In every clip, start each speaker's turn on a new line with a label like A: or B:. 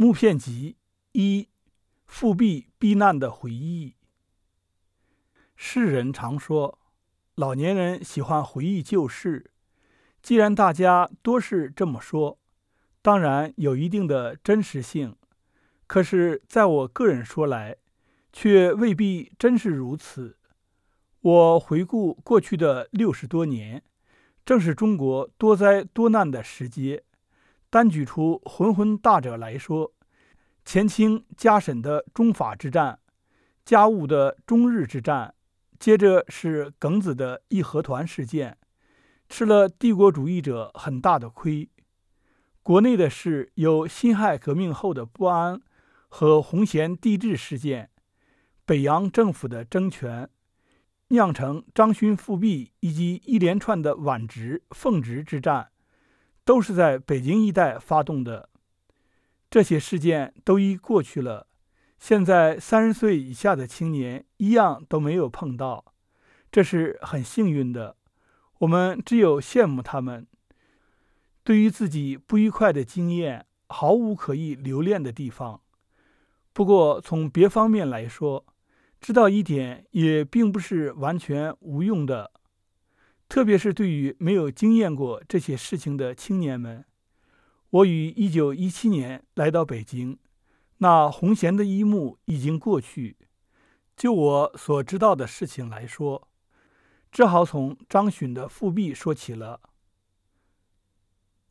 A: 木片集一：复辟避难的回忆。世人常说，老年人喜欢回忆旧事。既然大家多是这么说，当然有一定的真实性。可是，在我个人说来，却未必真是如此。我回顾过去的六十多年，正是中国多灾多难的时节。单举出浑浑大者来说，前清嘉审的中法之战，甲午的中日之战，接着是庚子的义和团事件，吃了帝国主义者很大的亏。国内的事有辛亥革命后的不安和洪贤帝制事件，北洋政府的争权，酿成张勋复辟以及一连串的皖直、奉直之战。都是在北京一带发动的，这些事件都已过去了。现在三十岁以下的青年一样都没有碰到，这是很幸运的。我们只有羡慕他们。对于自己不愉快的经验，毫无可以留恋的地方。不过从别方面来说，知道一点也并不是完全无用的。特别是对于没有经验过这些事情的青年们，我于一九一七年来到北京，那红弦的一幕已经过去。就我所知道的事情来说，只好从张巡的复辟说起了。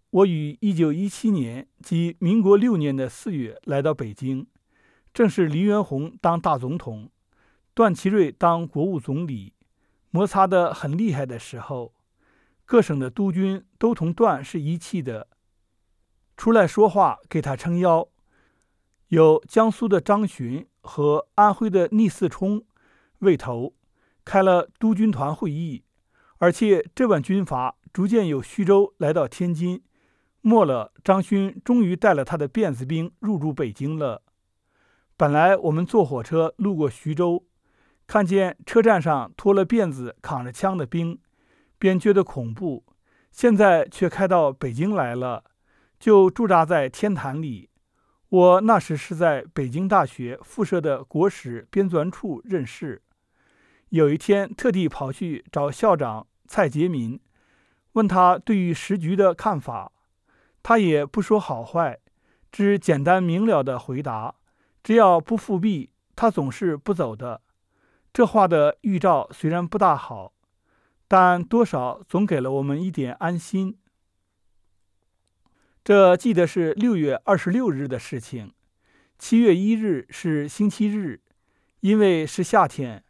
A: 我于一九一七年即民国六年的四月来到北京，正是黎元洪当大总统，段祺瑞当国务总理。摩擦得很厉害的时候，各省的督军都同段是一气的，出来说话给他撑腰。有江苏的张巡和安徽的聂嗣冲为头，开了督军团会议，而且这晚军阀逐渐由徐州来到天津，末了，张勋终于带了他的辫子兵入驻北京了。本来我们坐火车路过徐州。看见车站上拖了辫子、扛着枪的兵，便觉得恐怖。现在却开到北京来了，就驻扎在天坛里。我那时是在北京大学附设的国史编纂处任事。有一天特地跑去找校长蔡杰民，问他对于时局的看法。他也不说好坏，只简单明了的回答：只要不复辟，他总是不走的。这话的预兆虽然不大好，但多少总给了我们一点安心。这记得是六月二十六日的事情，七月一日是星期日，因为是夏天，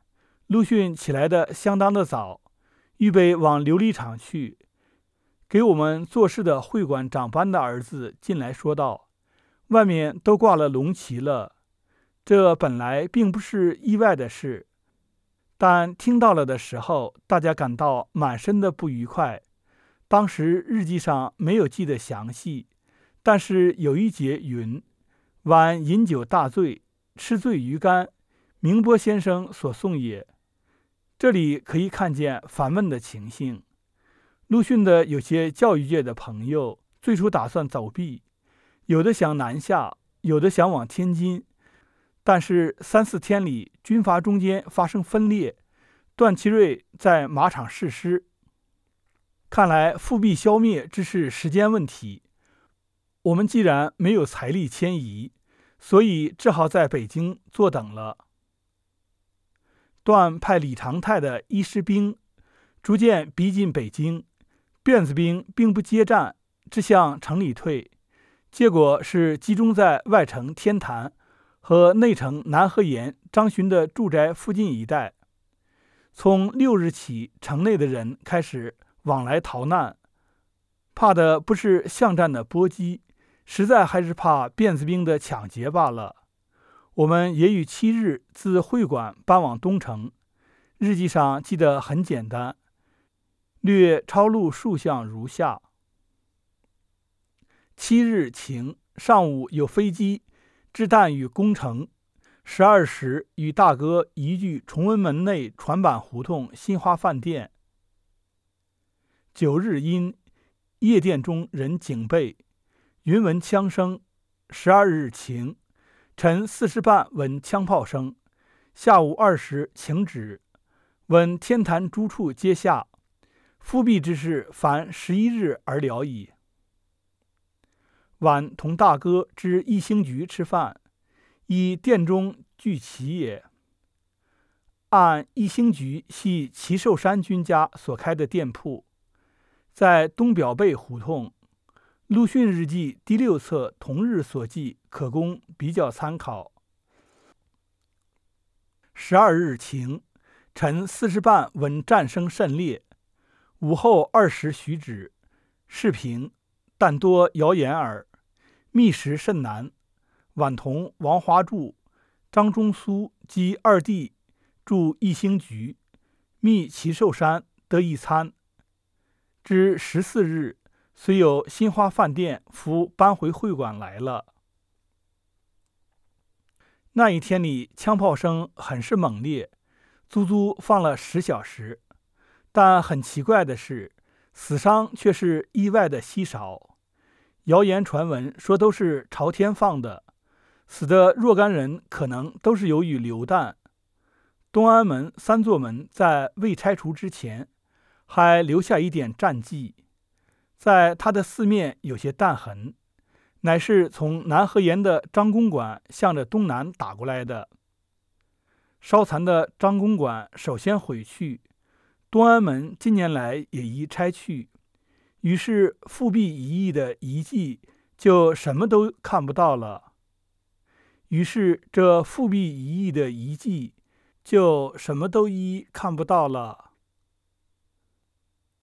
A: 陆逊起来的相当的早，预备往琉璃厂去。给我们做事的会馆长班的儿子进来说道：“外面都挂了龙旗了。”这本来并不是意外的事。但听到了的时候，大家感到满身的不愉快。当时日记上没有记得详细，但是有一节云：“晚饮酒大醉，吃醉鱼干，明波先生所送也。”这里可以看见烦闷的情形。陆逊的有些教育界的朋友最初打算走避，有的想南下，有的想往天津。但是三四天里，军阀中间发生分裂，段祺瑞在马场誓师。看来复辟消灭只是时间问题。我们既然没有财力迁移，所以只好在北京坐等了。段派李长泰的一师兵逐渐逼近北京，辫子兵并不接战，只向城里退，结果是集中在外城天坛。和内城南河沿张巡的住宅附近一带，从六日起，城内的人开始往来逃难，怕的不是巷战的波及，实在还是怕辫子兵的抢劫罢了。我们也于七日自会馆搬往东城，日记上记得很简单，略抄录数项如下：七日晴，上午有飞机。掷弹与攻城，十二时与大哥移居崇文门内船板胡同新华饭店。九日因夜店中人警备，云闻枪声，十二日晴，晨四时半闻枪炮声，下午二时晴止，闻天坛诸处皆下。复辟之事，凡十一日而了矣。晚同大哥至一星局吃饭，以殿中聚齐也。按一星局系齐寿山君家所开的店铺，在东表背胡同。陆逊日记第六册同日所记，可供比较参考。十二日晴，晨四时半闻战声甚烈，午后二时许止，事平，但多谣言耳。觅食甚难。晚同王华柱、张中苏及二弟住一星局，觅齐寿山得一餐。至十四日。虽有新华饭店，夫搬回会馆来了。那一天里，枪炮声很是猛烈，足足放了十小时。但很奇怪的是，死伤却是意外的稀少。谣言传闻说都是朝天放的，死的若干人可能都是由于流弹。东安门三座门在未拆除之前，还留下一点战迹。在它的四面有些弹痕，乃是从南河沿的张公馆向着东南打过来的。烧残的张公馆首先毁去，东安门近年来也已拆去，于是复辟一役的遗迹就什么都看不到了。于是这复辟一役的遗迹就什么都一看不到了。